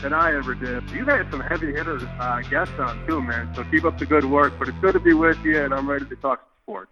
than I ever did. You've had some heavy hitters uh, guests on too, man. So keep up the good work. But it's good to be with you, and I'm ready to talk sports.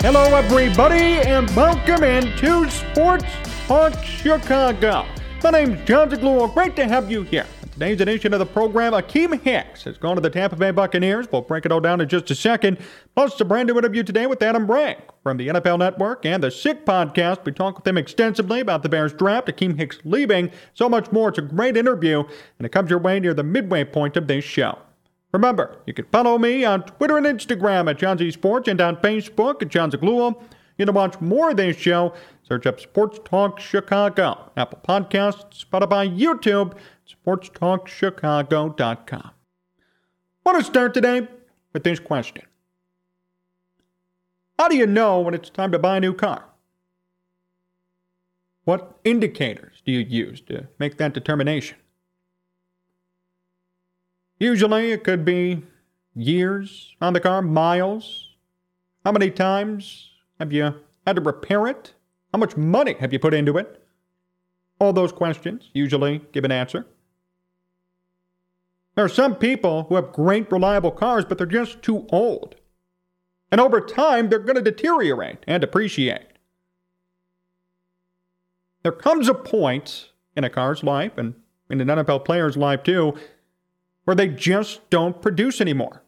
Hello, everybody, and welcome into Sports Talk Chicago. My name's Jon Zaghloul. Great to have you here. Today's edition of the program, Akiem Hicks has gone to the Tampa Bay Buccaneers. We'll break it all down in just a second. Plus, a brand new interview today with Adam Rank from the NFL Network and the Sick Podcast. We talk with him extensively about the Bears draft, Akiem Hicks leaving, so much more. It's a great interview, and it comes your way near the midway point of this show. Remember, you can follow me on Twitter and Instagram at John Z Sports and on Facebook at Jon Zaghloul. You can watch more of this show. Search up Sports Talk Chicago, Apple Podcasts, Spotify, YouTube, sportstalkchicago.com. Want to start today with this question. How do you know when it's time to buy a new car? What indicators do you use to make that determination? Usually it could be years on the car, miles. How many times have you had to repair it? How much money have you put into it? All those questions usually give an answer. There are some people who have great, reliable cars, but they're just too old. And over time, they're going to deteriorate and depreciate. There comes a point in a car's life, and in an NFL player's life too, where they just don't produce anymore.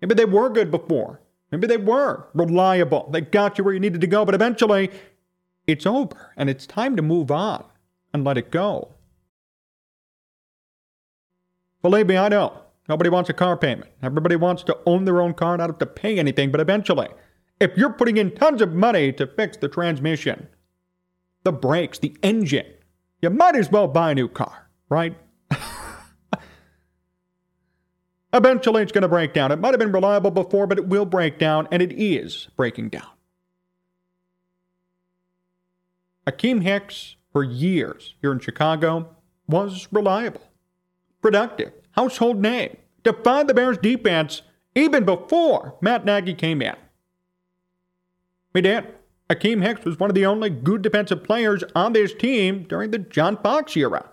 Maybe they were good before. Maybe they were reliable. They got you where you needed to go, but eventually it's over and it's time to move on and let it go. Believe me, I know. Nobody wants a car payment. Everybody wants to own their own car, not have to pay anything, but eventually, if you're putting in tons of money to fix the transmission, the brakes, the engine, you might as well buy a new car, right? Eventually, it's going to break down. It might have been reliable before, but it will break down, and it is breaking down. Akiem Hicks, for years here in Chicago, was reliable, productive, household name, defied the Bears' defense even before Matt Nagy came in. We did. Akiem Hicks was one of the only good defensive players on this team during the John Fox era.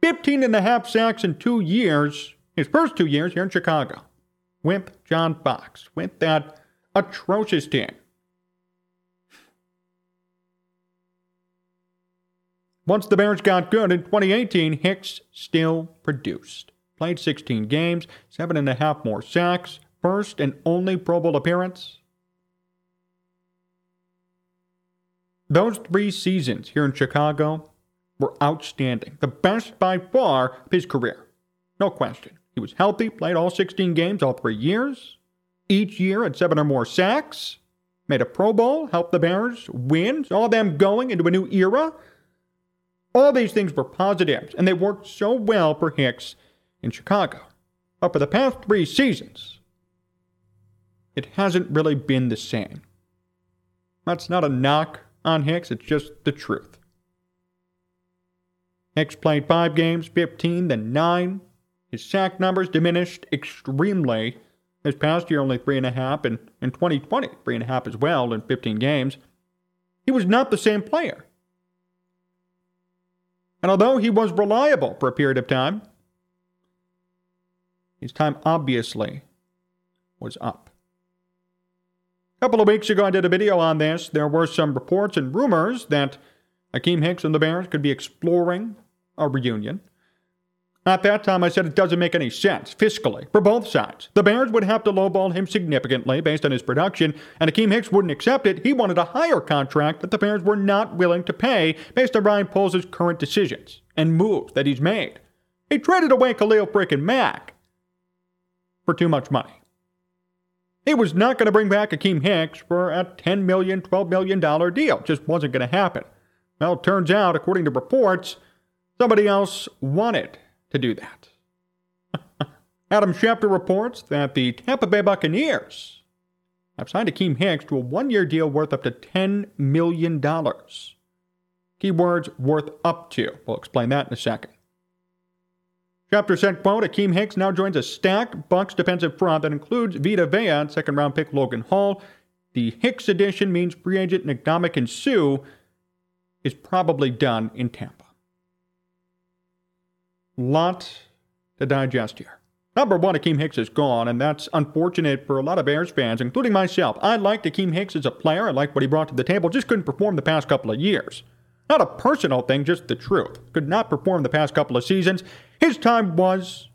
15 and a half sacks in two years, his first two years here in Chicago, with John Fox, with that atrocious team. Once the Bears got good in 2018, Hicks still produced. Played 16 games, seven and a half more sacks, first and only Pro Bowl appearance. Those three seasons here in Chicago, were outstanding. The best by far of his career. No question. He was healthy, played all 16 games all three years. Each year had seven or more sacks. Made a Pro Bowl, helped the Bears win, saw them going into a new era. All these things were positives, and they worked so well for Hicks in Chicago. But for the past three seasons, it hasn't really been the same. That's not a knock on Hicks, it's just the truth. Hicks played five games, 15, then nine. His sack numbers diminished extremely. This past year, only three and a half, and in 2020, three and a half as well in 15 games. He was not the same player. And although he was reliable for a period of time, his time obviously was up. A couple of weeks ago, I did a video on this. There were some reports and rumors that Akiem Hicks and the Bears could be exploring a reunion. At that time, I said it doesn't make any sense fiscally for both sides. The Bears would have to lowball him significantly based on his production, and Akiem Hicks wouldn't accept it. He wanted a higher contract that the Bears were not willing to pay based on Ryan Poles' current decisions and moves that he's made. He traded away Khalil frickin' Mack for too much money. He was not going to bring back Akiem Hicks for a $10 million, $12 million deal. It just wasn't going to happen. Well, it turns out, according to reports, somebody else wanted to do that. Adam Schefter reports that the Tampa Bay Buccaneers have signed Akiem Hicks to a one year deal worth up to $10 million. Keywords worth up to. We'll explain that in a second. Schefter said, quote, Akiem Hicks now joins a stacked Bucks defensive front that includes Vita Vea and second round pick Logan Hall. The Hicks addition means free agent Ndamukong Suh is probably done in Tampa. Lot to digest here. Number one, Akiem Hicks is gone, and that's unfortunate for a lot of Bears fans, including myself. I liked Akiem Hicks as a player. I liked what he brought to the table, just couldn't perform the past couple of years. Not a personal thing, just the truth. Could not perform the past couple of seasons. His time was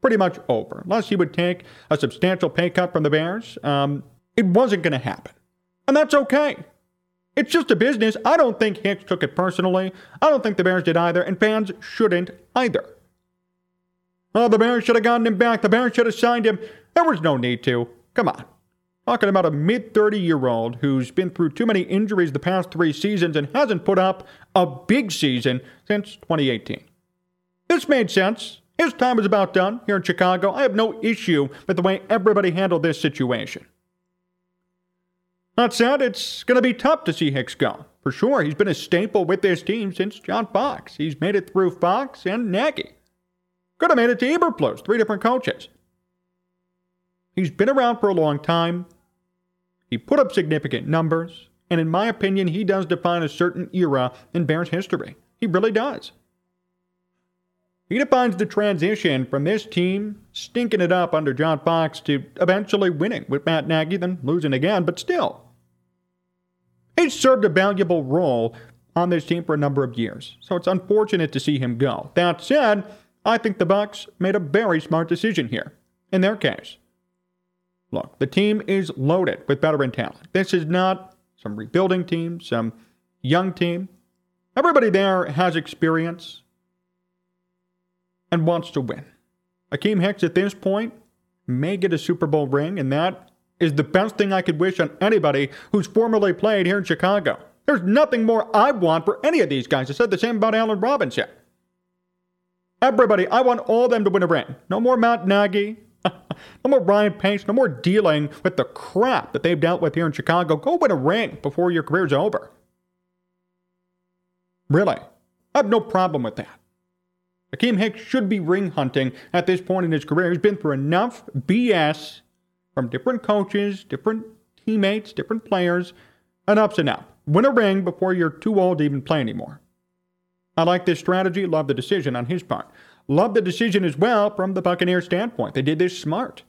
pretty much over. Unless he would take a substantial pay cut from the Bears, um, it wasn't going to happen. And that's okay. It's just a business. I don't think Hicks took it personally. I don't think the Bears did either, and fans shouldn't either. Oh, the Bears should have gotten him back. The Bears should have signed him. There was no need to. Come on. Talking about a mid 30 year old who's been through too many injuries the past three seasons and hasn't put up a big season since 2018. This made sense. His time is about done here in Chicago. I have no issue with the way everybody handled this situation. That said, it's going to be tough to see Hicks go. For sure, he's been a staple with this team since John Fox. He's made it through Fox and Nagy. Could have made it to Eberflus, three different coaches. He's been around for a long time. He put up significant numbers, and in my opinion, he does define a certain era in Bears history. He really does. He defines the transition from this team stinking it up under John Fox to eventually winning with Matt Nagy, then losing again, but still. He's served a valuable role on this team for a number of years, so it's unfortunate to see him go. That said, I think the Bucks made a very smart decision here. In their case, look, the team is loaded with veteran talent. This is not some rebuilding team, some young team. Everybody there has experience and wants to win. Akiem Hicks at this point may get a Super Bowl ring, and that is the best thing I could wish on anybody who's formerly played here in Chicago. There's nothing more I want for any of these guys. I said the same about Allen Robinson. Everybody, I want all of them to win a ring. No more Matt Nagy. no more Ryan Pace. No more dealing with the crap that they've dealt with here in Chicago. Go win a ring before your career's over. Really. I have no problem with that. Akiem Hicks should be ring hunting at this point in his career. He's been through enough BS from different coaches, different teammates, different players. Enough's enough. Win a ring before you're too old to even play anymore. I like this strategy. Love the decision on his part. Love the decision as well from the Buccaneers standpoint. They did this smart.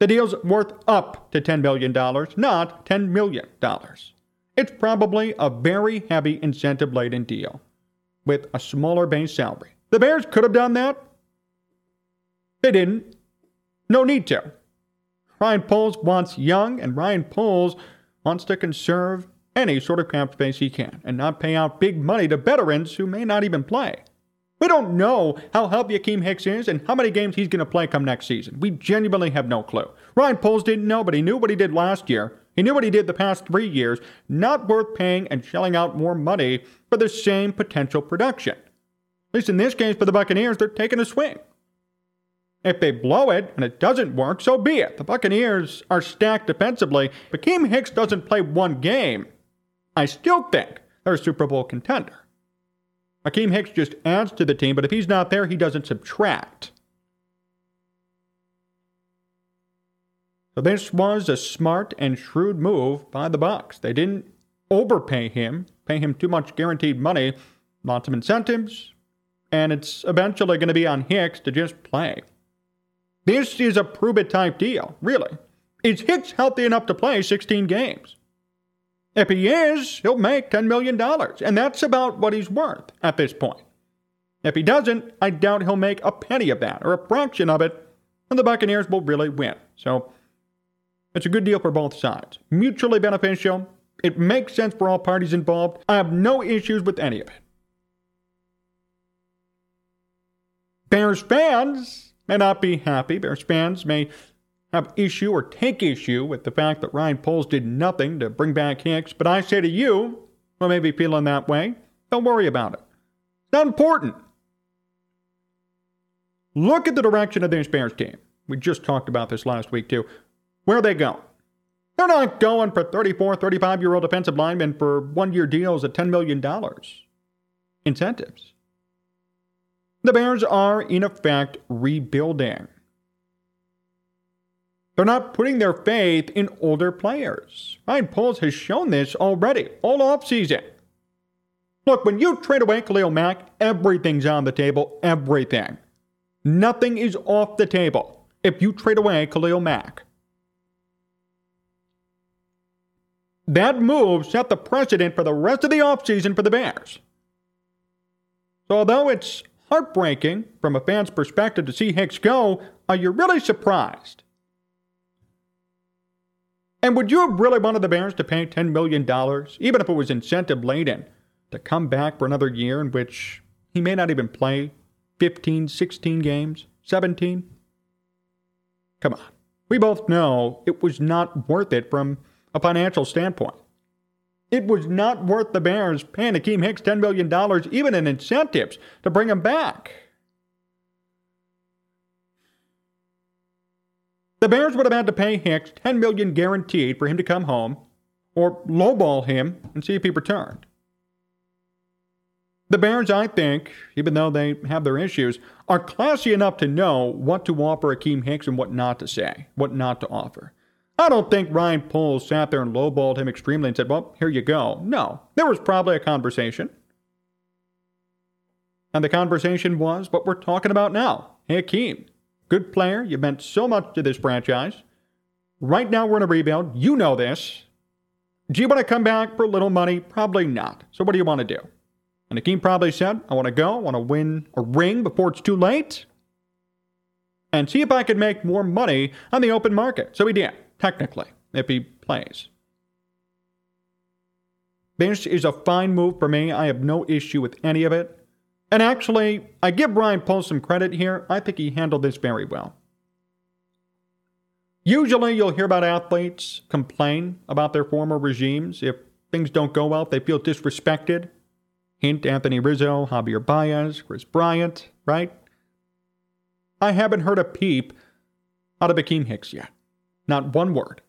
The deal's worth up to $10 million, not $10 million. It's probably a very heavy incentive laden deal with a smaller base salary. The Bears could have done that. They didn't. No need to. Ryan Poles wants young, and Ryan Poles wants to conserve any sort of cap space he can and not pay out big money to veterans who may not even play. We don't know how healthy Akiem Hicks is and how many games he's going to play come next season. We genuinely have no clue. Ryan Poles didn't know, but he knew what he did last year. He knew what he did the past three years. Not worth paying and shelling out more money for the same potential production. At least in this case for the Buccaneers, they're taking a swing. If they blow it and it doesn't work, so be it. The Buccaneers are stacked defensively, but Akiem Hicks doesn't play one game. I still think they're a Super Bowl contender. Akiem Hicks just adds to the team, but if he's not there, he doesn't subtract. So this was a smart and shrewd move by the Bucks. They didn't overpay him, pay him too much guaranteed money, lots of incentives, and it's eventually going to be on Hicks to just play. This is a prove it type deal, really. Is Hicks healthy enough to play 16 games? If he is, he'll make $10 million, and that's about what he's worth at this point. If he doesn't, I doubt he'll make a penny of that or a fraction of it, and the Buccaneers will really win. So it's a good deal for both sides. Mutually beneficial. It makes sense for all parties involved. I have no issues with any of it. Bears fans may not be happy. Bears fans may have issue or take issue with the fact that Ryan Poles did nothing to bring back Hicks, but I say to you, who may be feeling that way, don't worry about it. It's not important. Look at the direction of this Bears team. We just talked about this last week, too. Where are they going? They're not going for 34, 35 year old defensive linemen for one year deals at $10 million. Incentives. The Bears are, in effect, rebuilding. They're not putting their faith in older players. Ryan Poles has shown this already, all offseason. Look, when you trade away Khalil Mack, everything's on the table, everything. Nothing is off the table if you trade away Khalil Mack. That move set the precedent for the rest of the offseason for the Bears. So, although it's heartbreaking from a fan's perspective to see Hicks go, are you really surprised? And would you have really wanted the Bears to pay $10 million, even if it was incentive laden, to come back for another year in which he may not even play 15, 16 games, 17? Come on. We both know it was not worth it from a financial standpoint. It was not worth the Bears paying Akiem Hicks $10 million, even in incentives, to bring him back. The Bears would have had to pay Hicks 10 million guaranteed for him to come home, or lowball him and see if he returned. The Bears, I think, even though they have their issues, are classy enough to know what to offer Akiem Hicks and what not to say, what not to offer. I don't think Ryan Poles sat there and lowballed him extremely and said, Well, here you go. No, there was probably a conversation. And the conversation was what we're talking about now. Hey, Akiem, good player. You meant so much to this franchise. Right now, we're in a rebuild. You know this. Do you want to come back for a little money? Probably not. So, what do you want to do? And Akiem probably said, I want to go. I want to win a ring before it's too late. And see if I could make more money on the open market. So he did technically, if he plays. This is a fine move for me. I have no issue with any of it. And actually, I give Ryan Poles some credit here. I think he handled this very well. Usually, you'll hear about athletes complain about their former regimes. If things don't go well, they feel disrespected. Hint Anthony Rizzo, Javier Baez, Kris Bryant, right? I haven't heard a peep out of Akiem Hicks yet. Not one word.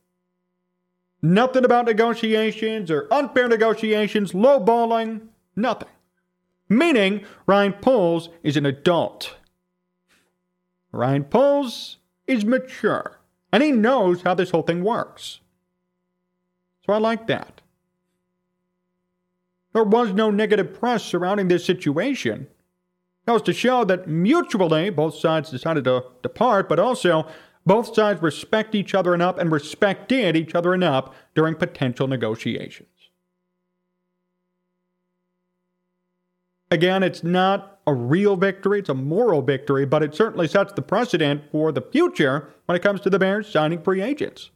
Nothing about negotiations or unfair negotiations, lowballing, nothing. Meaning, Ryan Poles is an adult. Ryan Poles is mature, and he knows how this whole thing works. So I like that. There was no negative press surrounding this situation. It was to show that mutually both sides decided to depart, but also both sides respect each other enough and respected each other enough during potential negotiations. Again, it's not a real victory, it's a moral victory, but it certainly sets the precedent for the future when it comes to the Bears signing free agents.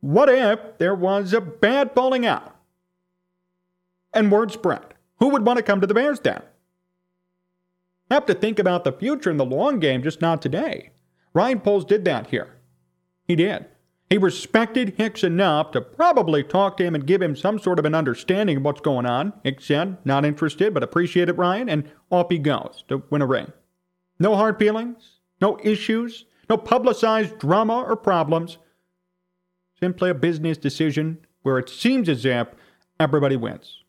What if there was a bad falling out and word spread? Who would want to come to the Bears then? Have to think about the future in the long game, just not today. Ryan Poles did that here. He did. He respected Hicks enough to probably talk to him and give him some sort of an understanding of what's going on. Hicks said, not interested, but appreciated Ryan, and off he goes to win a ring. No hard feelings, no issues, no publicized drama or problems. Simply a business decision where it seems as if everybody wins.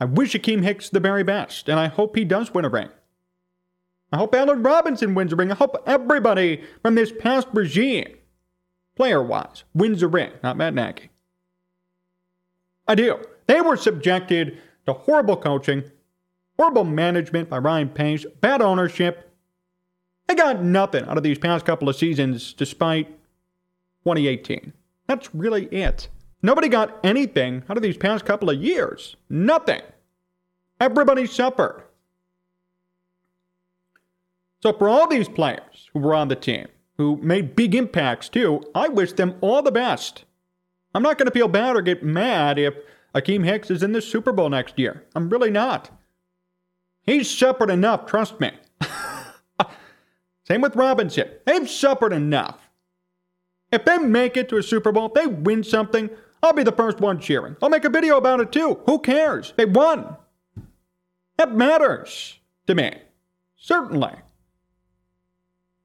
I wish Akiem Hicks the very best, and I hope he does win a ring. I hope Allen Robinson wins a ring. I hope everybody from this past regime, player wise, wins a ring, not Matt Nagy. I do. They were subjected to horrible coaching, horrible management by Ryan Pace, bad ownership. They got nothing out of these past couple of seasons despite 2018. That's really it. Nobody got anything out of these past couple of years. Nothing. Everybody suffered. So, for all these players who were on the team, who made big impacts too, I wish them all the best. I'm not going to feel bad or get mad if Akiem Hicks is in the Super Bowl next year. I'm really not. He's suffered enough, trust me. Same with Robinson. They've suffered enough. If they make it to a Super Bowl, if they win something, I'll be the first one cheering. I'll make a video about it too. Who cares? They won. That matters to me. Certainly.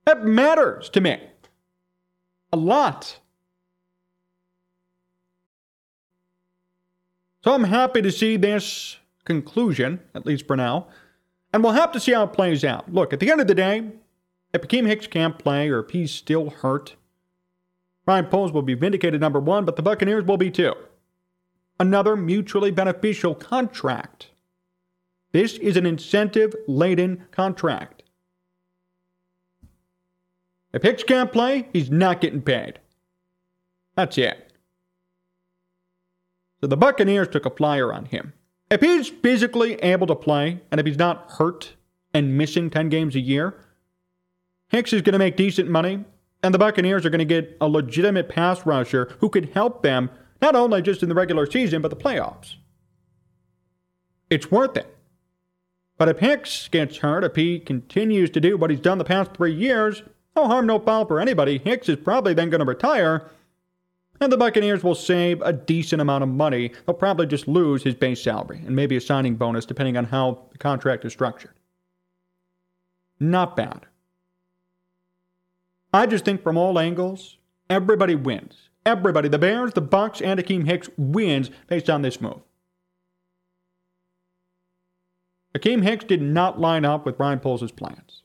That matters to me. A lot. So I'm happy to see this conclusion, at least for now. And we'll have to see how it plays out. Look, at the end of the day, if Akiem Hicks can't play or if he's still hurt, Ryan Poles will be vindicated number one, but the Buccaneers will be too. Another mutually beneficial contract. This is an incentive laden contract. If Hicks can't play, he's not getting paid. That's it. So the Buccaneers took a flyer on him. If he's physically able to play, and if he's not hurt and missing 10 games a year, Hicks is going to make decent money, and the Buccaneers are going to get a legitimate pass rusher who could help them not only just in the regular season, but the playoffs. It's worth it. But if Hicks gets hurt, if he continues to do what he's done the past three years, no harm, no foul for anybody. Hicks is probably then going to retire, and the Buccaneers will save a decent amount of money. They'll probably just lose his base salary and maybe a signing bonus, depending on how the contract is structured. Not bad. I just think from all angles, everybody wins. Everybody, the Bears, the Bucks, and Akiem Hicks wins based on this move. Akiem Hicks did not line up with Ryan Poles' plans.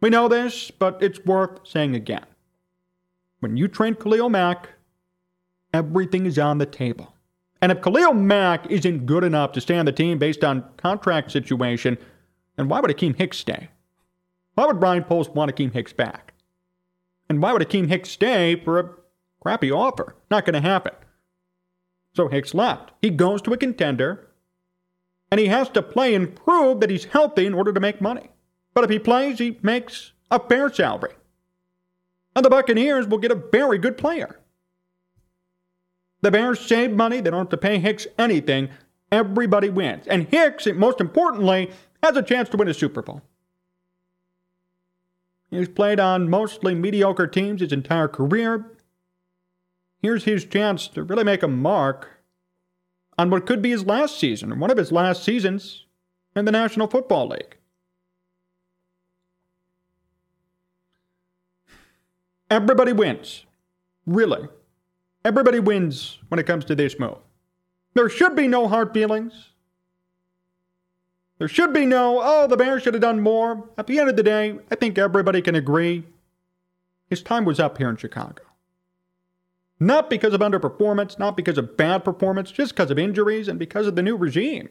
We know this, but it's worth saying again. When you trade Khalil Mack, everything is on the table. And if Khalil Mack isn't good enough to stay on the team based on contract situation, then why would Akiem Hicks stay? Why would Ryan Poles want Akiem Hicks back? And why would Akiem Hicks stay for a crappy offer? Not going to happen. So Hicks left. He goes to a contender, and he has to play and prove that he's healthy in order to make money. But if he plays, he makes a fair salary. And the Buccaneers will get a very good player. The Bears save money, they don't have to pay Hicks anything. Everybody wins. And Hicks, most importantly, has a chance to win a Super Bowl. He's played on mostly mediocre teams his entire career. Here's his chance to really make a mark on what could be his last season, or one of his last seasons in the National Football League. Everybody wins. Really. Everybody wins when it comes to this move. There should be no hard feelings. There should be no, oh, the Bears should have done more. At the end of the day, I think everybody can agree his time was up here in Chicago. Not because of underperformance, not because of bad performance, just because of injuries and because of the new regime.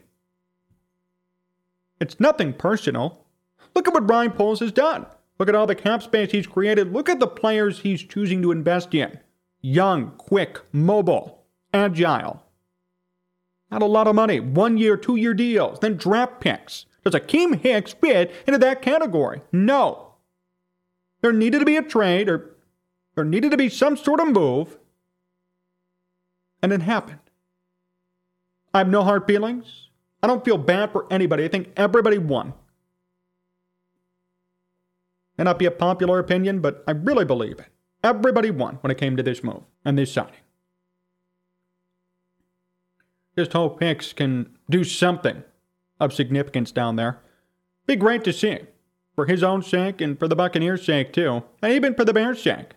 It's nothing personal. Look at what Ryan Poles has done. Look at all the cap space he's created. Look at the players he's choosing to invest in. Young, quick, mobile, agile. Not a lot of money. One year, two year deals, then draft picks. Does Akiem Hicks fit into that category? No. There needed to be a trade or there needed to be some sort of move. And it happened. I have no hard feelings. I don't feel bad for anybody. I think everybody won. May not be a popular opinion, but I really believe it. Everybody won when it came to this move and this signing. Just hope Hicks can do something of significance down there. Be great to see him for his own sake and for the Buccaneers' sake, too, and even for the Bears' sake.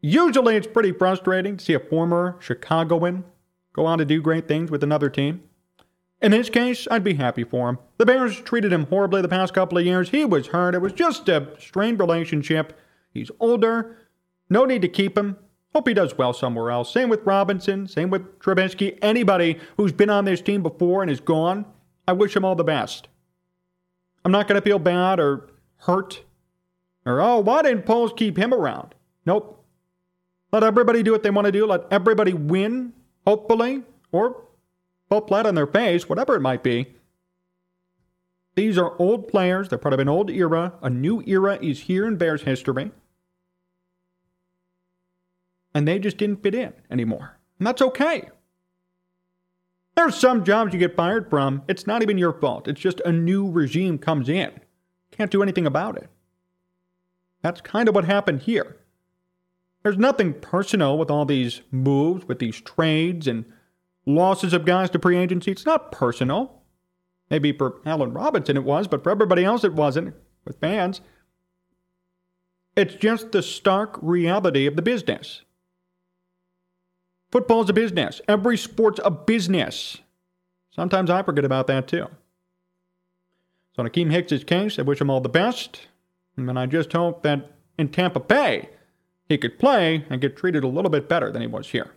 Usually it's pretty frustrating to see a former Chicagoan go on to do great things with another team. In his case, I'd be happy for him. The Bears treated him horribly the past couple of years. He was hurt. It was just a strained relationship. He's older. No need to keep him. Hope he does well somewhere else. Same with Robinson, same with Trubisky. Anybody who's been on this team before and is gone, I wish him all the best. I'm not going to feel bad or hurt or, oh, why didn't Poles keep him around? Nope. Let everybody do what they want to do. Let everybody win, hopefully, or fall flat on their face, whatever it might be. These are old players. They're part of an old era. A new era is here in Bears history. And they just didn't fit in anymore. And that's okay. There's some jobs you get fired from. It's not even your fault. It's just a new regime comes in. Can't do anything about it. That's kind of what happened here. There's nothing personal with all these moves, with these trades and losses of guys to free agency. It's not personal. Maybe for Allen Robinson it was, but for everybody else it wasn't, with fans. It's just the stark reality of the business. Football's a business. Every sport's a business. Sometimes I forget about that too. So in Akiem Hicks' case, I wish him all the best. And I just hope that in Tampa Bay, he could play and get treated a little bit better than he was here.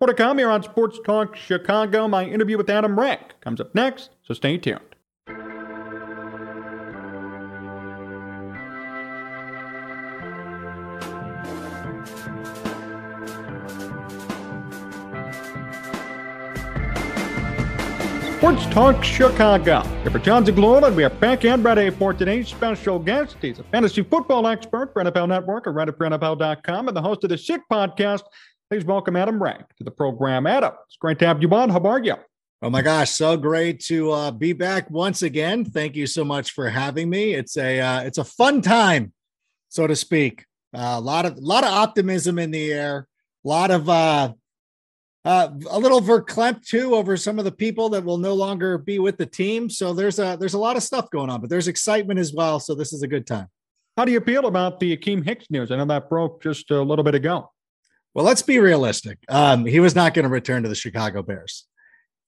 More to come here on Sports Talk Chicago. My interview with Adam Rank comes up next, so stay tuned. Sports Talk Chicago. Here for Jon Zaghloul, and we are back and ready for today's special guest. He's a fantasy football expert for NFL Network and Reddit for NFL.com and the host of the Sick Podcast Please welcome Adam Rank to the program. Adam, it's great to have you on. How are you? Oh my gosh, so great to uh, be back once again. Thank you so much for having me. It's a uh, it's a fun time, so to speak. Uh, a lot of a lot of optimism in the air. A lot of uh, uh, a little verklempt too over some of the people that will no longer be with the team. So there's a there's a lot of stuff going on, but there's excitement as well. So this is a good time. How do you feel about the Akiem Hicks news? I know that broke just a little bit ago. Well, let's be realistic. Um, he was not going to return to the Chicago Bears.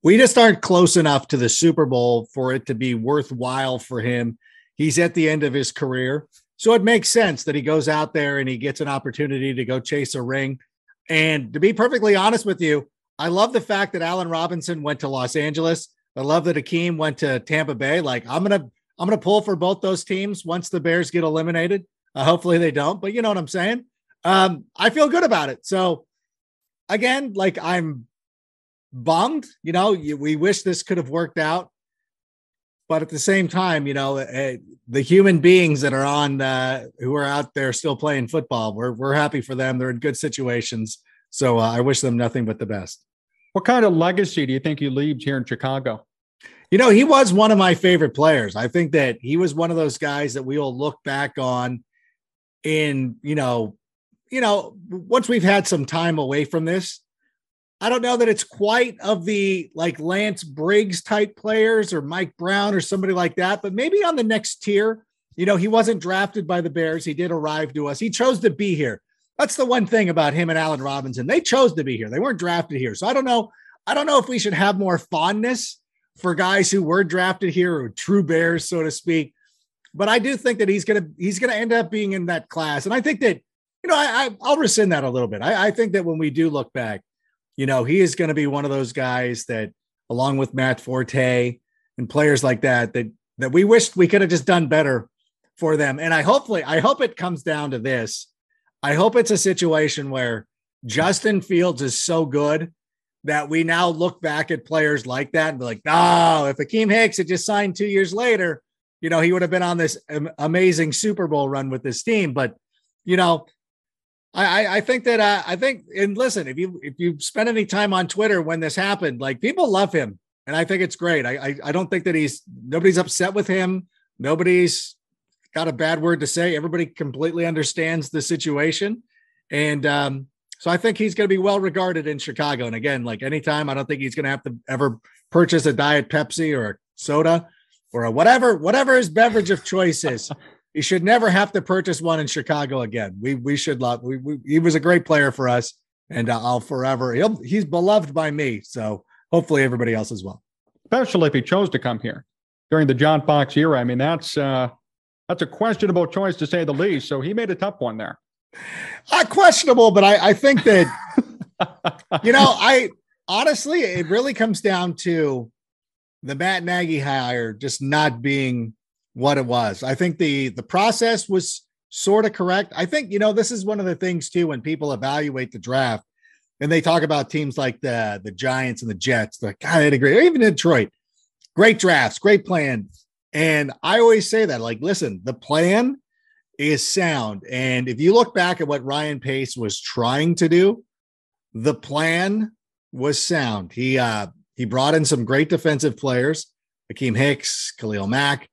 We just aren't close enough to the Super Bowl for it to be worthwhile for him. He's at the end of his career. So it makes sense that he goes out there and he gets an opportunity to go chase a ring. And to be perfectly honest with you, I love the fact that Allen Robinson went to Los Angeles. I love that Akiem went to Tampa Bay. Like I'm gonna I'm gonna pull for both those teams once the Bears get eliminated. Uh, hopefully they don't, but you know what I'm saying um, I feel good about it. So again, like I'm bummed, you know, we wish this could have worked out. But at the same time, you know, uh, the human beings that are on, uh, who are out there still playing football, we're, we're happy for them. They're in good situations. So uh, I wish them nothing but the best. What kind of legacy do you think he leaves here in Chicago? You know, he was one of my favorite players. I think that he was one of those guys that we will look back on in, you know, you know, once we've had some time away from this, I don't know that it's quite of the like Lance Briggs type players or Mike Brown or somebody like that, but maybe on the next tier. You know, he wasn't drafted by the Bears. He did arrive to us. He chose to be here. That's the one thing about him and Allen Robinson. They chose to be here. They weren't drafted here. So I don't know. I don't know if we should have more fondness for guys who were drafted here or true Bears, so to speak. But I do think that he's gonna he's gonna end up being in that class. And I think that you know, I, I will rescind that a little bit. I, I think that when we do look back, you know, he is going to be one of those guys that, along with Matt Forte and players like that, that that we wished we could have just done better for them. And I hopefully, I hope it comes down to this. I hope it's a situation where Justin Fields is so good that we now look back at players like that and be like, oh, if Akiem Hicks had just signed two years later, you know, he would have been on this amazing Super Bowl run with this team. But, you know, I, I think that uh, I think and listen, if you if you spend any time on Twitter when this happened, like people love him, and I think it's great. I, I I don't think that he's nobody's upset with him. Nobody's got a bad word to say. Everybody completely understands the situation, and um, so I think he's going to be well regarded in Chicago. And again, like anytime, I don't think he's going to have to ever purchase a diet Pepsi or a soda or a whatever whatever his beverage of choice is. he should never have to purchase one in Chicago again. We we should love. We, we he was a great player for us, and uh, I'll forever. He'll, he's beloved by me, so hopefully everybody else as well. Especially if he chose to come here during the John Fox era. I mean, that's uh, that's a questionable choice to say the least. So he made a tough one there. Uh, questionable, but I, I think that you know, I honestly, it really comes down to the Matt Nagy hire just not being what it was. I think the the process was sort of correct. I think, you know, this is one of the things too when people evaluate the draft and they talk about teams like the the Giants and the Jets, they're like, God, I agree. Or even Detroit. Great drafts, great plan. And I always say that, like, listen, the plan is sound. And if you look back at what Ryan Pace was trying to do, the plan was sound. He uh he brought in some great defensive players, Akiem Hicks, Khalil Mack.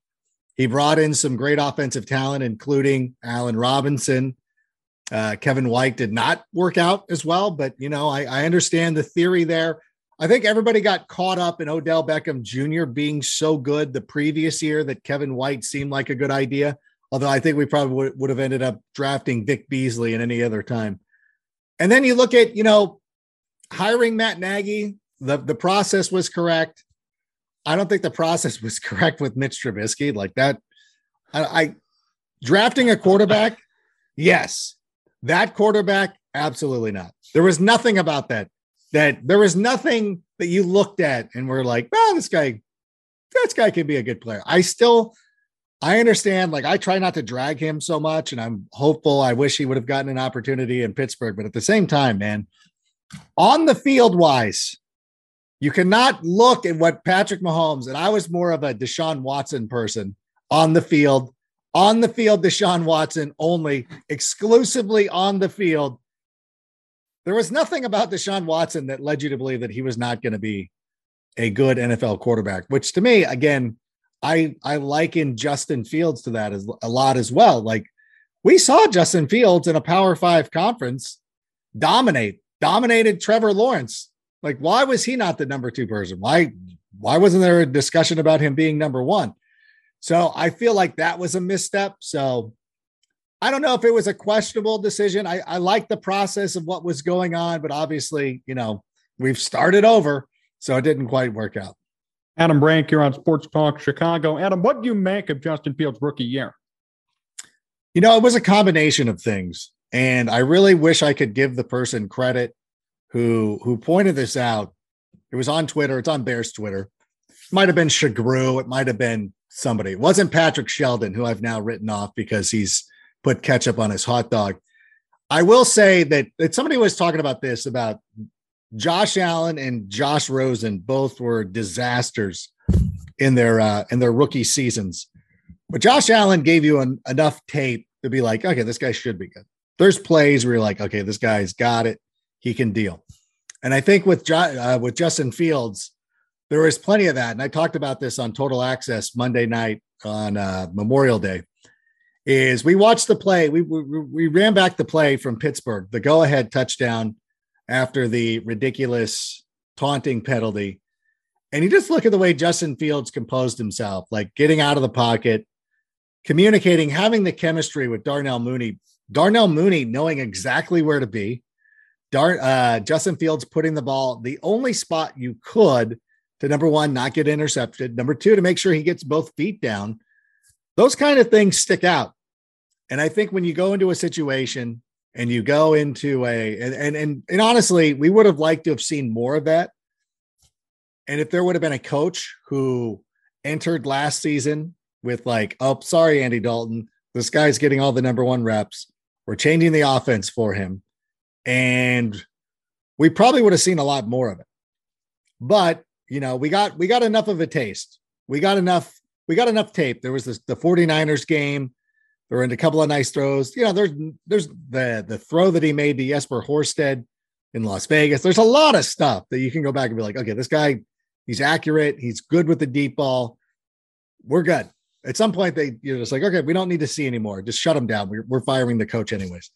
He brought in some great offensive talent, including Allen Robinson. Uh, Kevin White did not work out as well, but you know, I, I understand the theory there. I think everybody got caught up in Odell Beckham Jr. being so good the previous year that Kevin White seemed like a good idea. Although I think we probably would, would have ended up drafting Vic Beasley in any other time. And then you look at, you know, hiring Matt Nagy, the, the process was correct. I don't think the process was correct with Mitch Trubisky. Like that, I, I drafting a quarterback, yes. That quarterback, absolutely not. There was nothing about that. That there was nothing that you looked at and were like, oh, this guy, this guy could be a good player. I still, I understand. Like I try not to drag him so much, and I'm hopeful. I wish he would have gotten an opportunity in Pittsburgh, but at the same time, man, on the field wise, you cannot look at what Patrick Mahomes, and I was more of a Deshaun Watson person on the field, on the field, Deshaun Watson only, exclusively on the field. There was nothing about Deshaun Watson that led you to believe that he was not going to be a good NFL quarterback, which to me, again, I I liken Justin Fields to that as a lot as well. Like we saw Justin Fields in a Power Five conference dominate, dominated Trevor Lawrence like, why was he not the number two person? Why why wasn't there a discussion about him being number one? So I feel like that was a misstep. So I don't know if it was a questionable decision. I, I like the process of what was going on, but obviously, you know, we've started over, so it didn't quite work out. Adam Rank here on Sports Talk Chicago. Adam, what do you make of Justin Fields' rookie year? You know, it was a combination of things. And I really wish I could give the person credit who who pointed this out. It was on Twitter. It's on Bears Twitter. Might have been Shagru. It might have been somebody. It wasn't Patrick Sheldon, who I've now written off because he's put ketchup on his hot dog. I will say that, that somebody was talking about this about Josh Allen and Josh Rosen both were disasters in their uh, in their rookie seasons. But Josh Allen gave you an, enough tape to be like, okay, this guy should be good. There's plays where you're like, okay, this guy's got it he can deal. And I think with uh, with Justin Fields, there was plenty of that. And I talked about this on Total Access Monday night on uh, Memorial Day. Is we watched the play, we, we we ran back the play from Pittsburgh, the go ahead touchdown after the ridiculous taunting penalty. And you just look at the way Justin Fields composed himself, like getting out of the pocket, communicating, having the chemistry with Darnell Mooney. Darnell Mooney knowing exactly where to be, Dar- uh, Justin Fields putting the ball the only spot you could to number one, not get intercepted. Number two, to make sure he gets both feet down. Those kind of things stick out. And I think when you go into a situation and you go into a and and and, and honestly, we would have liked to have seen more of that. And if there would have been a coach who entered last season with like, oh, sorry, Andy Dalton, this guy's getting all the number one reps. We're changing the offense for him and we probably would have seen a lot more of it. But you know, we got we got enough of a taste. We got enough. We got enough tape. There was this, the 49ers game. There were a couple of nice throws. You know, there's there's the the throw that he made to Jesper Horsted in Las Vegas. There's a lot of stuff that you can go back and be like, okay, this guy, he's accurate. He's good with the deep ball. We're good. At some point, they you're just like, okay, we don't need to see anymore. Just shut him down. We're, we're firing the coach anyways.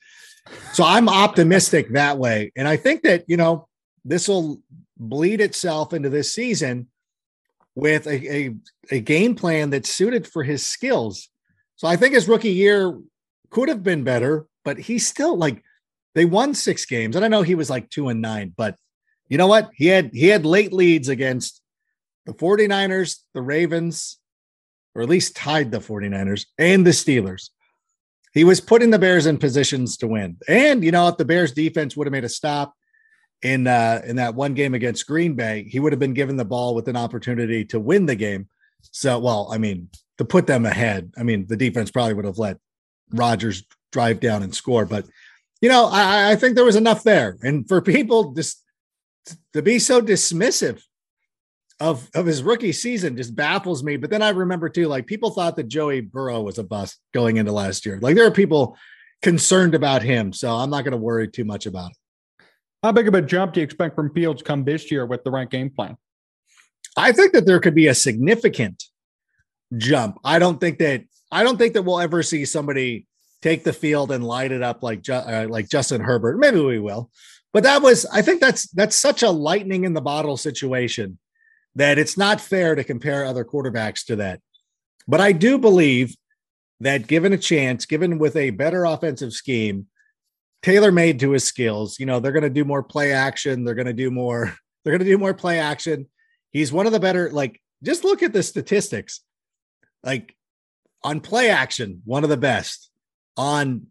So I'm optimistic that way. And I think that, you know, this will bleed itself into this season with a, a, a, game plan that's suited for his skills. So I think his rookie year could have been better, but he's still like they won six games. And I know he was like two and nine, but you know what? He had he had late leads against the 49ers, the Ravens, or at least tied the 49ers and the Steelers he was putting the Bears in positions to win. And you know, if the Bears defense would have made a stop in uh, in that one game against Green Bay, he would have been given the ball with an opportunity to win the game. So, well, I mean, to put them ahead, I mean, the defense probably would have let Rodgers drive down and score. But you know, I, I think there was enough there, and for people just to be so dismissive of of his rookie season just baffles me. But then I remember too, like people thought that Joey Burrow was a bust going into last year. Like there are people concerned about him, so I'm not going to worry too much about it. How big of a jump do you expect from Fields come this year with the right game plan? I think that there could be a significant jump. I don't think that I don't think that we'll ever see somebody take the field and light it up like uh, like Justin Herbert. Maybe we will, but that was I think that's that's such a lightning in the bottle situation that it's not fair to compare other quarterbacks to that. But I do believe that given a chance, given with a better offensive scheme, tailor made to his skills, you know, they're going to do more play action. They're going to do more. They're going to do more play action. He's one of the better. Like, just look at the statistics. Like on play action, one of the best. On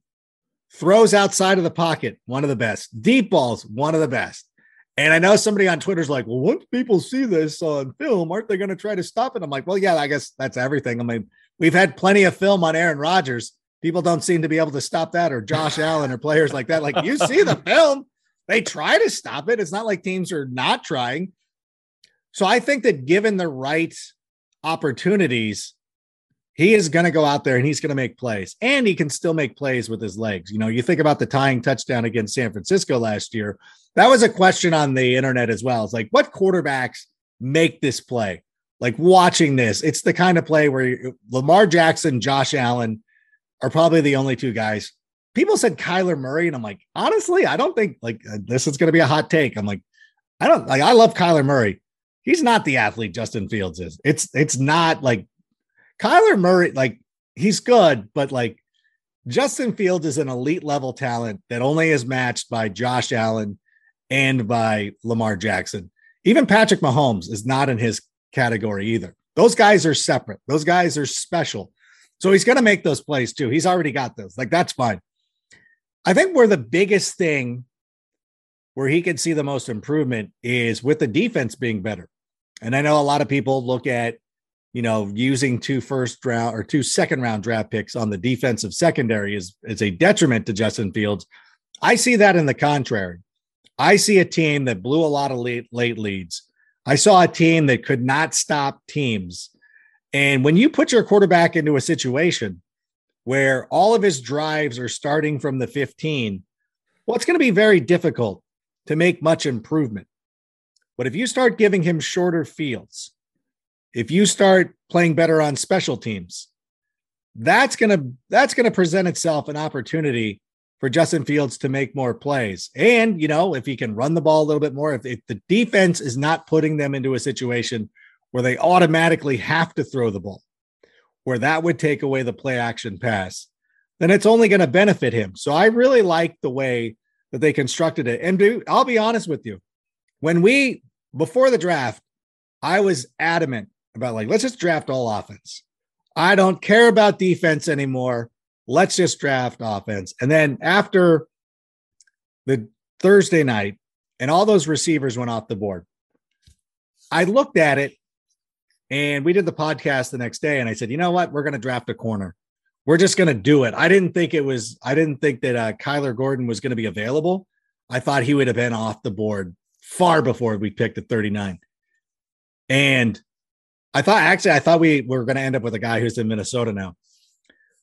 throws outside of the pocket, one of the best. Deep balls, one of the best. And I know somebody on Twitter's like, well, once people see this on film, aren't they going to try to stop it? I'm like, well, yeah, I guess that's everything. I mean, we've had plenty of film on Aaron Rodgers. People don't seem to be able to stop that, or Josh Allen, or players like that. Like, you see the film, they try to stop it. It's not like teams are not trying. So I think that given the right opportunities, he is going to go out there and he's going to make plays and he can still make plays with his legs. You know, you think about the tying touchdown against San Francisco last year. That was a question on the internet as well. It's like, what quarterbacks make this play? Like watching this, it's the kind of play where Lamar Jackson, Josh Allen are probably the only two guys. People said Kyler Murray, and I'm like, honestly, I don't think like uh, this is going to be a hot take. I'm like, I don't like, I love Kyler Murray. He's not the athlete Justin Fields is. It's it's not like Kyler Murray, like he's good, but like Justin Fields is an elite level talent that only is matched by Josh Allen and by Lamar Jackson. Even Patrick Mahomes is not in his category either. Those guys are separate. Those guys are special. So he's going to make those plays too. He's already got those. Like that's fine. I think where the biggest thing where he can see the most improvement is with the defense being better. And I know a lot of people look at, you know, using two first round or two second round draft picks on the defensive secondary is, is a detriment to Justin Fields. I see that in the contrary. I see a team that blew a lot of late, late leads. I saw a team that could not stop teams. And when you put your quarterback into a situation where all of his drives are starting from the 15, well, it's going to be very difficult to make much improvement. But if you start giving him shorter fields, if you start playing better on special teams, that's going to that's going to present itself an opportunity for Justin Fields to make more plays. And, you know, if he can run the ball a little bit more, if, if the defense is not putting them into a situation where they automatically have to throw the ball, where that would take away the play action pass, then it's only going to benefit him. So I really like the way that they constructed it. And I'll be honest with you, when we, before the draft, I was adamant about like, let's just draft all offense. I don't care about defense anymore. Let's just draft offense. And then after the Thursday night and all those receivers went off the board, I looked at it and we did the podcast the next day. And I said, you know what? We're going to draft a corner. We're just going to do it. I didn't think it was, I didn't think that uh, Kyler Gordon was going to be available. I thought he would have been off the board far before we picked at 39. And I thought, actually, I thought we were going to end up with a guy who's in Minnesota now.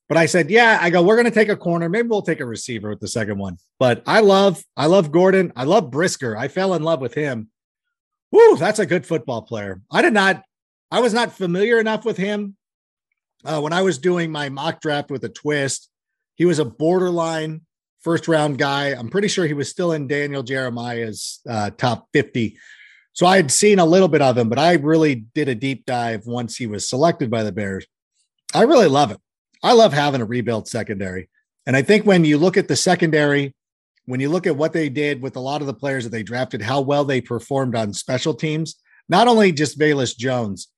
But I said, yeah, I go, we're going to take a corner. Maybe we'll take a receiver with the second one. But I love, I love Gordon. I love Brisker. I fell in love with him. Woo, that's a good football player. I did not, I was not familiar enough with him. Uh, when I was doing my mock draft with a twist, he was a borderline first round guy. I'm pretty sure he was still in Daniel Jeremiah's uh, top 50. So I had seen a little bit of him, but I really did a deep dive once he was selected by the Bears. I really love it. I love having a rebuilt secondary. And I think when you look at the secondary, when you look at what they did with a lot of the players that they drafted, how well they performed on special teams, not only just Velus Jones,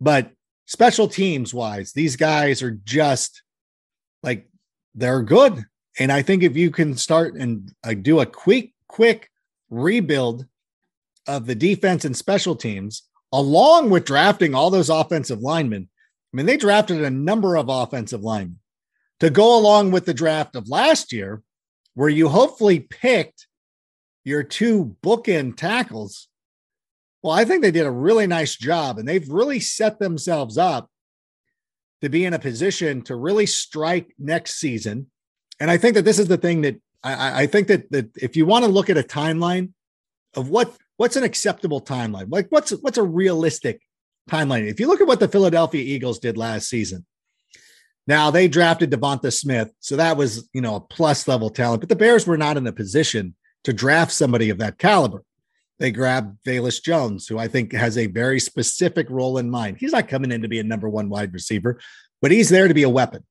but special teams wise, these guys are just like they're good. And I think if you can start and uh, do a quick, quick rebuild of the defense and special teams, along with drafting all those offensive linemen, I mean, they drafted a number of offensive linemen to go along with the draft of last year, where you hopefully picked your two bookend tackles. Well, I think they did a really nice job and they've really set themselves up to be in a position to really strike next season. And I think that this is the thing that I, I think that, that if you want to look at a timeline of what what's an acceptable timeline, like what's what's a realistic timeline. If you look at what the Philadelphia Eagles did last season, now they drafted Devonta Smith, so that was you know a plus level talent, but the Bears were not in a position to draft somebody of that caliber. They grabbed Velus Jones, who I think has a very specific role in mind. He's not coming in to be a number one wide receiver, but he's there to be a weapon.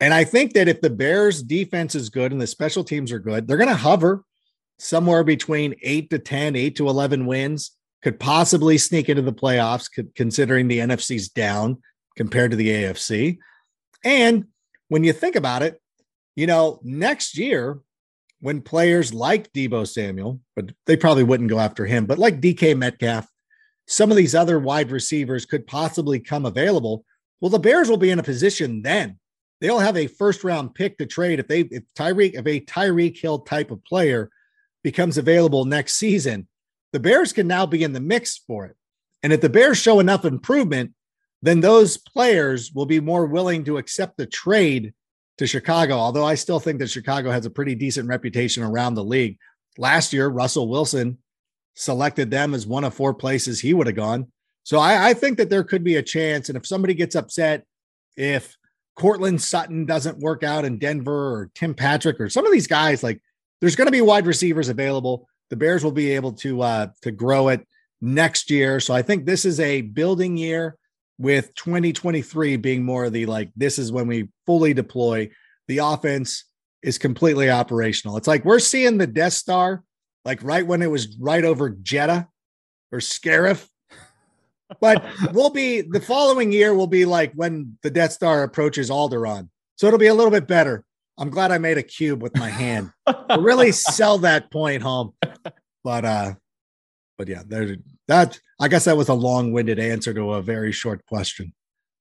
And I think that if the Bears defense is good and the special teams are good, they're going to hover somewhere between eight to 10, eight to 11 wins, could possibly sneak into the playoffs, considering the NFC's down compared to the AFC. And when you think about it, you know, next year, when players like Deebo Samuel, but they probably wouldn't go after him, but like DK Metcalf, some of these other wide receivers could possibly come available. Well, the Bears will be in a position then. They'll have a first round pick to trade if they if Tyreek if a Tyreek Hill type of player becomes available next season. The Bears can now be in the mix for it. And if the Bears show enough improvement, then those players will be more willing to accept the trade to Chicago. Although I still think that Chicago has a pretty decent reputation around the league. Last year, Russell Wilson selected them as one of four places he would have gone. So I, I think that there could be a chance. And if somebody gets upset, if Courtland Sutton doesn't work out in Denver or Tim Patrick or some of these guys, like there's going to be wide receivers available. The Bears will be able to uh, to grow it next year. So I think this is a building year with 2023 being more of the like this is when we fully deploy the offense is completely operational. It's like we're seeing the Death Star like right when it was right over Jedha or Scarif. But we'll be the following year will be like when the Death Star approaches Alderaan. So it'll be a little bit better. I'm glad I made a cube with my hand to really sell that point home. But uh but yeah, there that I guess that was a long-winded answer to a very short question.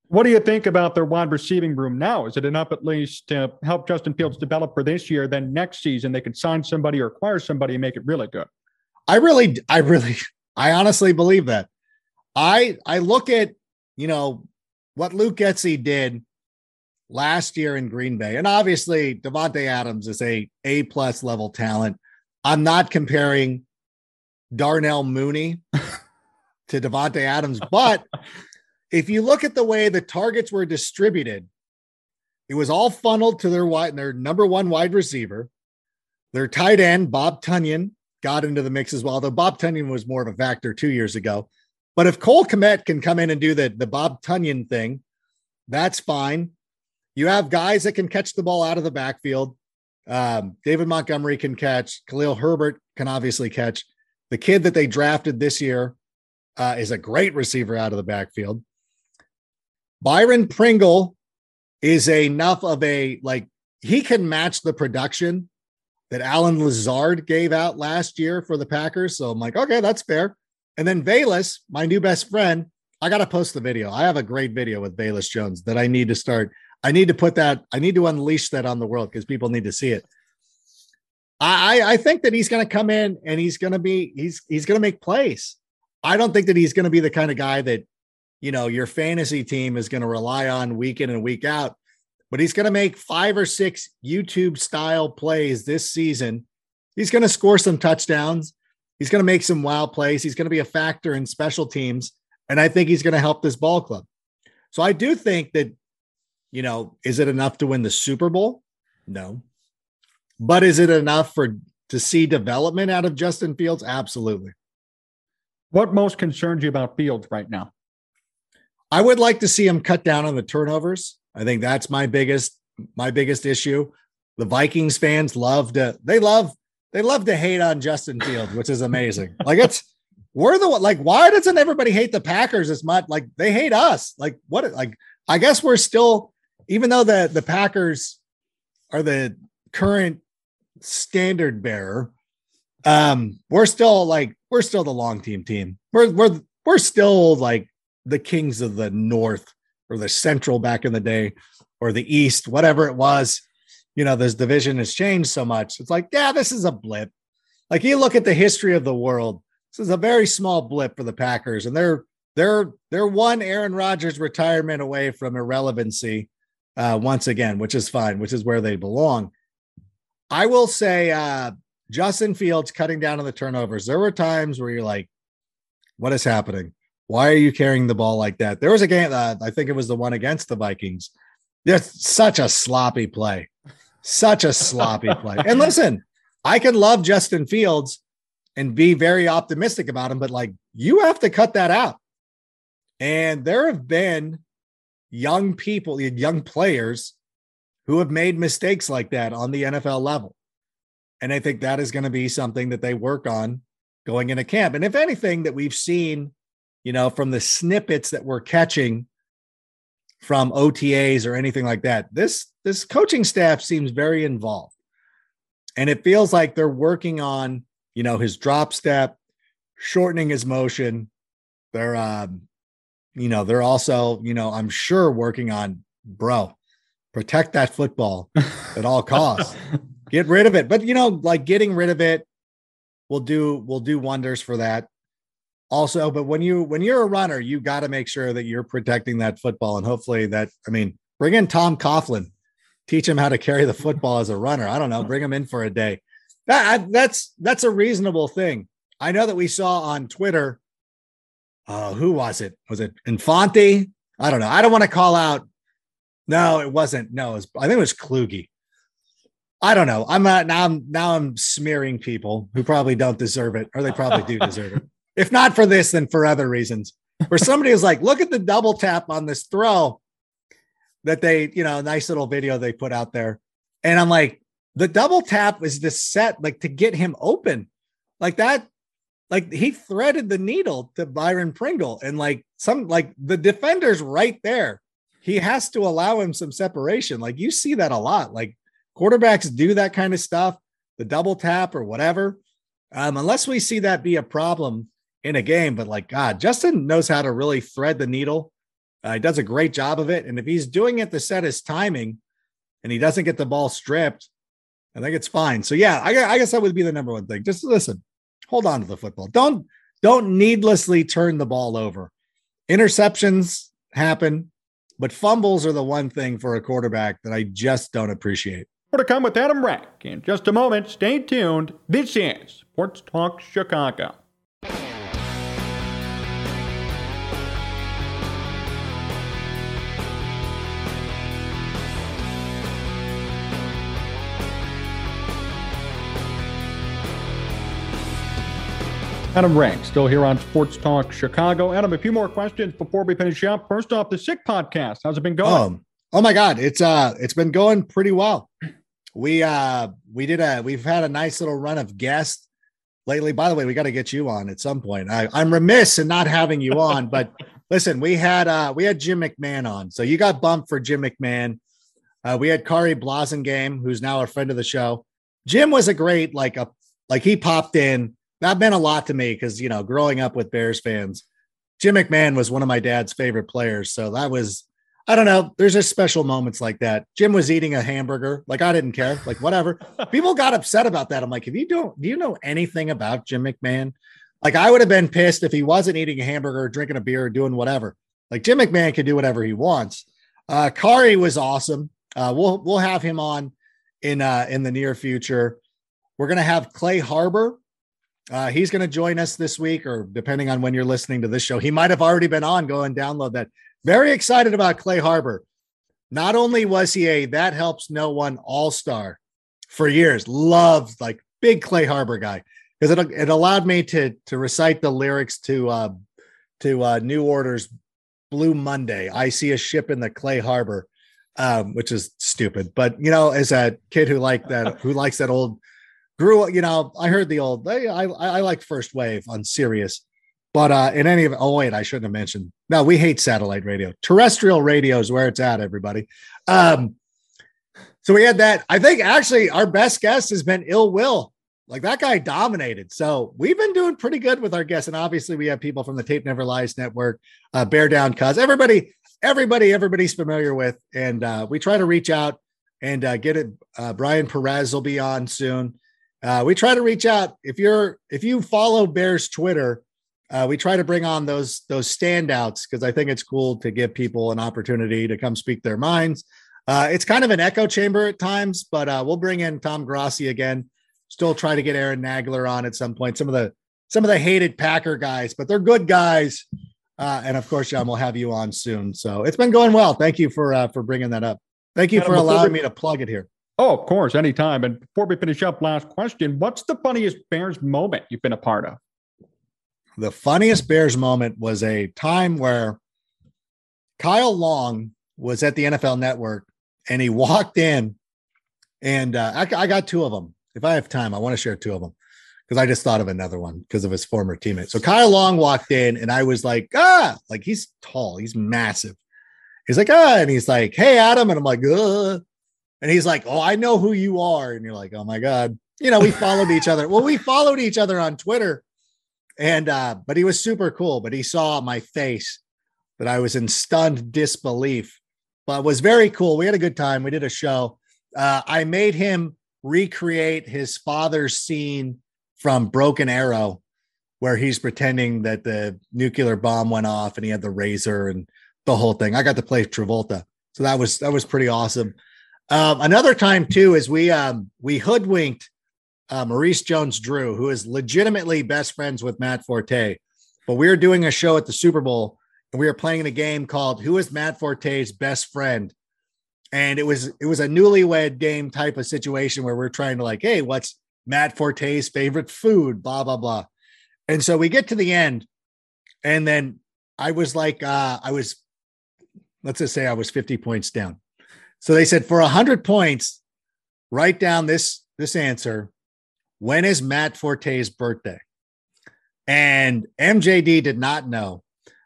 What do you think about their wide receiving room now? Is it enough at least to help Justin Fields develop for this year? Then next season they could sign somebody or acquire somebody and make it really good. I really, I really, I honestly believe that. I I look at you know what Luke Getsy did last year in Green Bay, and obviously Davante Adams is a A plus level talent. I'm not comparing Darnell Mooney to Davante Adams. But if you look at the way the targets were distributed, it was all funneled to their wide, their number one wide receiver. Their tight end, Bob Tonyan got into the mix as well, though Bob Tonyan was more of a factor two years ago. But if Cole Kmet can come in and do the, the Bob Tonyan thing, that's fine. You have guys that can catch the ball out of the backfield. Um, David Montgomery can catch. Khalil Herbert can obviously catch. The kid that they drafted this year uh, is a great receiver out of the backfield. Byron Pringle is enough of a like he can match the production that Allen Lazard gave out last year for the Packers. So I'm like, okay, that's fair. And then Velus, my new best friend, I got to post the video. I have a great video with Velus Jones that I need to start. I need to put that, I need to unleash that on the world because people need to see it. I, I think that he's going to come in and he's going to be he's he's going to make plays. I don't think that he's going to be the kind of guy that you know your fantasy team is going to rely on week in and week out. But he's going to make five or six YouTube style plays this season. He's going to score some touchdowns. He's going to make some wild plays. He's going to be a factor in special teams. And I think he's going to help this ball club. So I do think that, you know, is it enough to win the Super Bowl? No. But is it enough for to see development out of Justin Fields? Absolutely. What most concerns you about Fields right now? I would like to see him cut down on the turnovers. I think that's my biggest my biggest issue. The Vikings fans love to they love they love to hate on Justin Fields, which is amazing. like it's we're the like why doesn't everybody hate the Packers as much? Like they hate us. Like what like I guess we're still even though the the Packers are the current standard bearer, um, we're still like we're still the long team team. We're we're we're still like the kings of the north or the central back in the day. or the East, whatever it was. You know, this division has changed so much. It's like, yeah, this is a blip. Like you look at the history of the world, this is a very small blip for the Packers, and they're they're they're one Aaron Rodgers retirement away from irrelevancy uh, once again, which is fine, which is where they belong. I will say, uh, Justin Fields cutting down on the turnovers. There were times where you're like, "What is happening? Why are you carrying the ball like that?" There was a game, uh, I think it was the one against the Vikings. There's such a sloppy play, such a sloppy play. And listen, I can love Justin Fields and be very optimistic about him, but like you have to cut that out. And there have been young people, young players who have made mistakes like that on the NFL level. And I think that is going to be something that they work on going into camp. And if anything that we've seen, you know, from the snippets that we're catching from OTAs or anything like that, this this coaching staff seems very involved. And it feels like they're working on, you know, his drop step, shortening his motion. They're um, you know, they're also, you know, I'm sure working on, bro, protect that football at all costs. Get rid of it. But you know, like getting rid of it will do will do wonders for that. Also, but when you when you're a runner, you got to make sure that you're protecting that football. And hopefully that, I mean, bring in Tom Coughlin, teach him how to carry the football as a runner. I don't know, bring him in for a day. That, that's that's a reasonable thing. I know that we saw on Twitter uh, who was it? Was it Infante? I don't know. I don't want to call out. No, it wasn't. No, it was, I think it was Kluge. I don't know. I'm not now. I'm now. I'm smearing people who probably don't deserve it, or they probably do deserve it. If not for this, then for other reasons. Where somebody is like, look at the double tap on this throw that they, you know, nice little video they put out there, and I'm like, the double tap is the set like to get him open, like that like he threaded the needle to Byron Pringle and like some like the defender's right there. He has to allow him some separation. Like you see that a lot. Like quarterbacks do that kind of stuff, the double tap or whatever. Um, unless we see that be a problem in a game, but like God, Justin knows how to really thread the needle. Uh, he does a great job of it. And if he's doing it to set his timing and he doesn't get the ball stripped, I think it's fine. So yeah, I, I guess that would be the number one thing. Just listen, hold on to the football. Don't don't needlessly turn the ball over. Interceptions happen, but fumbles are the one thing for a quarterback that I just don't appreciate. More to come with Adam Rank in just a moment. Stay tuned. This is Sports Talk Chicago. Adam Rank, still here on Sports Talk Chicago. Adam, a few more questions before we finish up. First off, the Sick podcast. How's it been going? Um, oh my God, it's uh, it's been going pretty well. We uh, we did a, we've had a nice little run of guests lately. By the way, we got to get you on at some point. I, I'm remiss in not having you on, but listen, we had uh, we had Jim McMahon on, so you got bumped for Jim McMahon. Uh, we had Khari Blasingame, who's now a friend of the show. Jim was a great like a like he popped in that meant a lot to me because you know growing up with bears fans jim mcmahon was one of my dad's favorite players. So that was i don't know there's just special moments like that. Jim was eating a hamburger. Like i didn't care. Like whatever. People got upset about that. I'm like if you don't do you know anything about jim mcmahon? Like i would have been pissed if he wasn't eating a hamburger drinking a beer or doing whatever. Like jim mcmahon can do whatever he wants. Uh khari was awesome. Uh we'll we'll have him on in uh in the near future. We're gonna have clay harbor uh, he's going to join us this week, or depending on when you're listening to this show, he might have already been on. Go and download that. Very excited about Clay Harbor. Not only was he a that helps no one all star for years, loved like big Clay Harbor guy because it, it allowed me to to recite the lyrics to uh, to uh, New Order's Blue Monday. I see a ship in the Clay Harbor, um, which is stupid, but you know, as a kid who like that who likes that old grew up, you know i heard the old i i, I like first wave on sirius but uh in any of oh wait i shouldn't have mentioned no we hate satellite radio terrestrial radio is where it's at everybody um so we had that i think actually our best guest has been ill will like that guy dominated. So we've been doing pretty good with our guests. And obviously we have people from the Tape Never Lies Network, uh, Bear Down Cuz, everybody, everybody, everybody's familiar with. And uh, we try to reach out and uh, get it. Uh, Brian Perez will be on soon. Uh, we try to reach out. If you're, if you follow Bears Twitter, uh, we try to bring on those, those standouts because I think it's cool to give people an opportunity to come speak their minds. Uh, it's kind of an echo chamber at times, but uh, we'll bring in Tom Grossi again Still try to get Aaron Nagler on at some point. Some of the some of the hated Packer guys, but they're good guys. Uh, and of course, Jon, we'll have you on soon. So it's been going well. Thank you for uh, for bringing that up. Thank you for allowing me to plug it here. Oh, of course, anytime. And before we finish up, last question: What's the funniest Bears moment you've been a part of? The funniest Bears moment was a time where Kyle Long was at the NFL Network, and he walked in, and uh, I, I got two of them if I have time, I want to share two of them because I just thought of another one because of his former teammate. So Kyle Long walked in and I was like, ah, like he's tall, he's massive. He's like, ah, and he's like, hey, Adam. And I'm like, uh, and he's like, oh, I know who you are. And you're like, oh my God. You know, we followed each other. Well, we followed each other on Twitter. And, uh, but he was super cool. But he saw my face that I was in stunned disbelief, but was very cool. We had a good time. We did a show. Uh, I made him recreate his father's scene from Broken Arrow, where he's pretending that the nuclear bomb went off and he had the razor and the whole thing. I got to play Travolta, so that was that was pretty awesome. Um, another time too is we um, we hoodwinked uh, Maurice Jones-Drew, who is legitimately best friends with Matt Forte. But we were doing a show at the Super Bowl and we were playing a game called "Who is Matt Forte's best friend?" and it was it was a newlywed game type of situation where we're trying to like, hey, what's Matt Forte's favorite food? Blah blah blah. And so we get to the end, and then I was like, uh, I was, let's just say I was 50 points down. So they said for 100 points, write down this this answer. When is Matt Forte's birthday? And MJD did not know.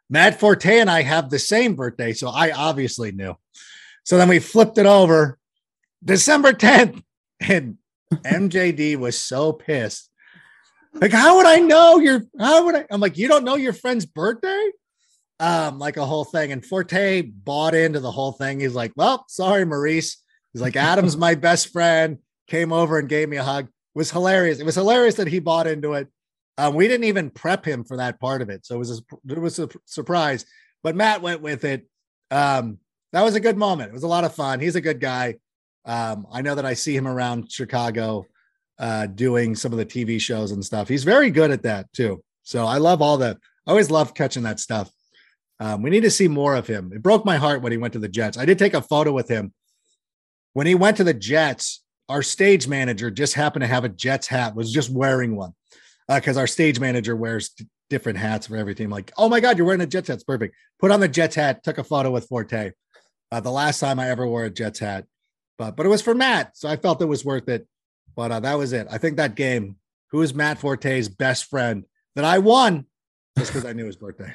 Matt Forte and I have the same birthday, so I obviously knew. So then we flipped it over December 10th. And MJD was so pissed. Like, how would I know your how would I? I'm like, you don't know your friend's birthday? Um, like a whole thing. And Forte bought into the whole thing. He's like, Well, sorry, Maurice. He's like, Adam's my best friend, came over and gave me a hug. It was hilarious. It was hilarious that he bought into it. Um, we didn't even prep him for that part of it. So it was a, it was a surprise. But Matt went with it. Um, that was a good moment. It was a lot of fun. He's a good guy. Um, I know that I see him around Chicago uh, doing some of the TV shows and stuff. He's very good at that too. So I love all that. I always love catching that stuff. Um, we need to see more of him. It broke my heart when he went to the Jets. I did take a photo with him when he went to the Jets. Our stage manager just happened to have a Jets hat. Was just wearing one because uh, our stage manager wears different hats for every team. Like, oh my God, you're wearing a Jets hat. It's perfect. Put on the Jets hat. Took a photo with Forte. Uh, the last time I ever wore a Jets hat, but but it was for Matt, so I felt it was worth it. But uh, that was it. I think that game. Who is Matt Forte's best friend that I won just because I knew his birthday.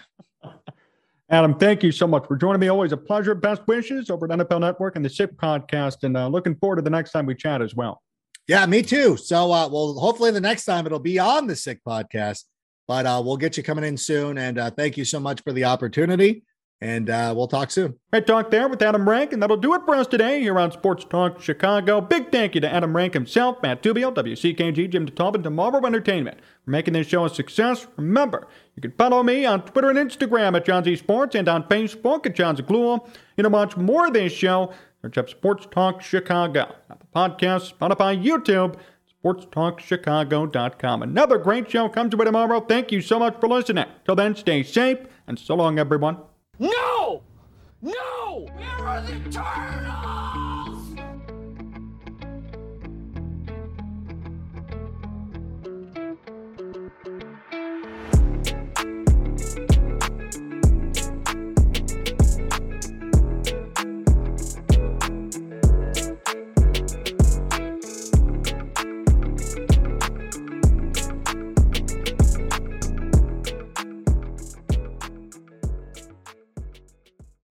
Adam, thank you so much for joining me. Always a pleasure. Best wishes over at NFL Network and the Sick podcast, and uh, looking forward to the next time we chat as well. Yeah, me too. So, uh, well, hopefully the next time it'll be on the Sick podcast, but uh, we'll get you coming in soon. And uh, thank you so much for the opportunity. And uh, we'll talk soon. Great talk there with Adam Rank, and that'll do it for us today here on Sports Talk Chicago. Big thank you to Adam Rank himself, Matt Tubio, WCKG, Jim DeTalbot, Tomorrow Entertainment for making this show a success. Remember, you can follow me on Twitter and Instagram at John Z Sports and on Facebook at Jon Zaghloul. You know, watch more of this show. Search up Sports Talk Chicago. Apple Podcasts, Spotify, YouTube, sportstalkchicago.com. Another great show comes to you tomorrow. Thank you so much for listening. Till then, stay safe, and so long, everyone. No! No! Are the?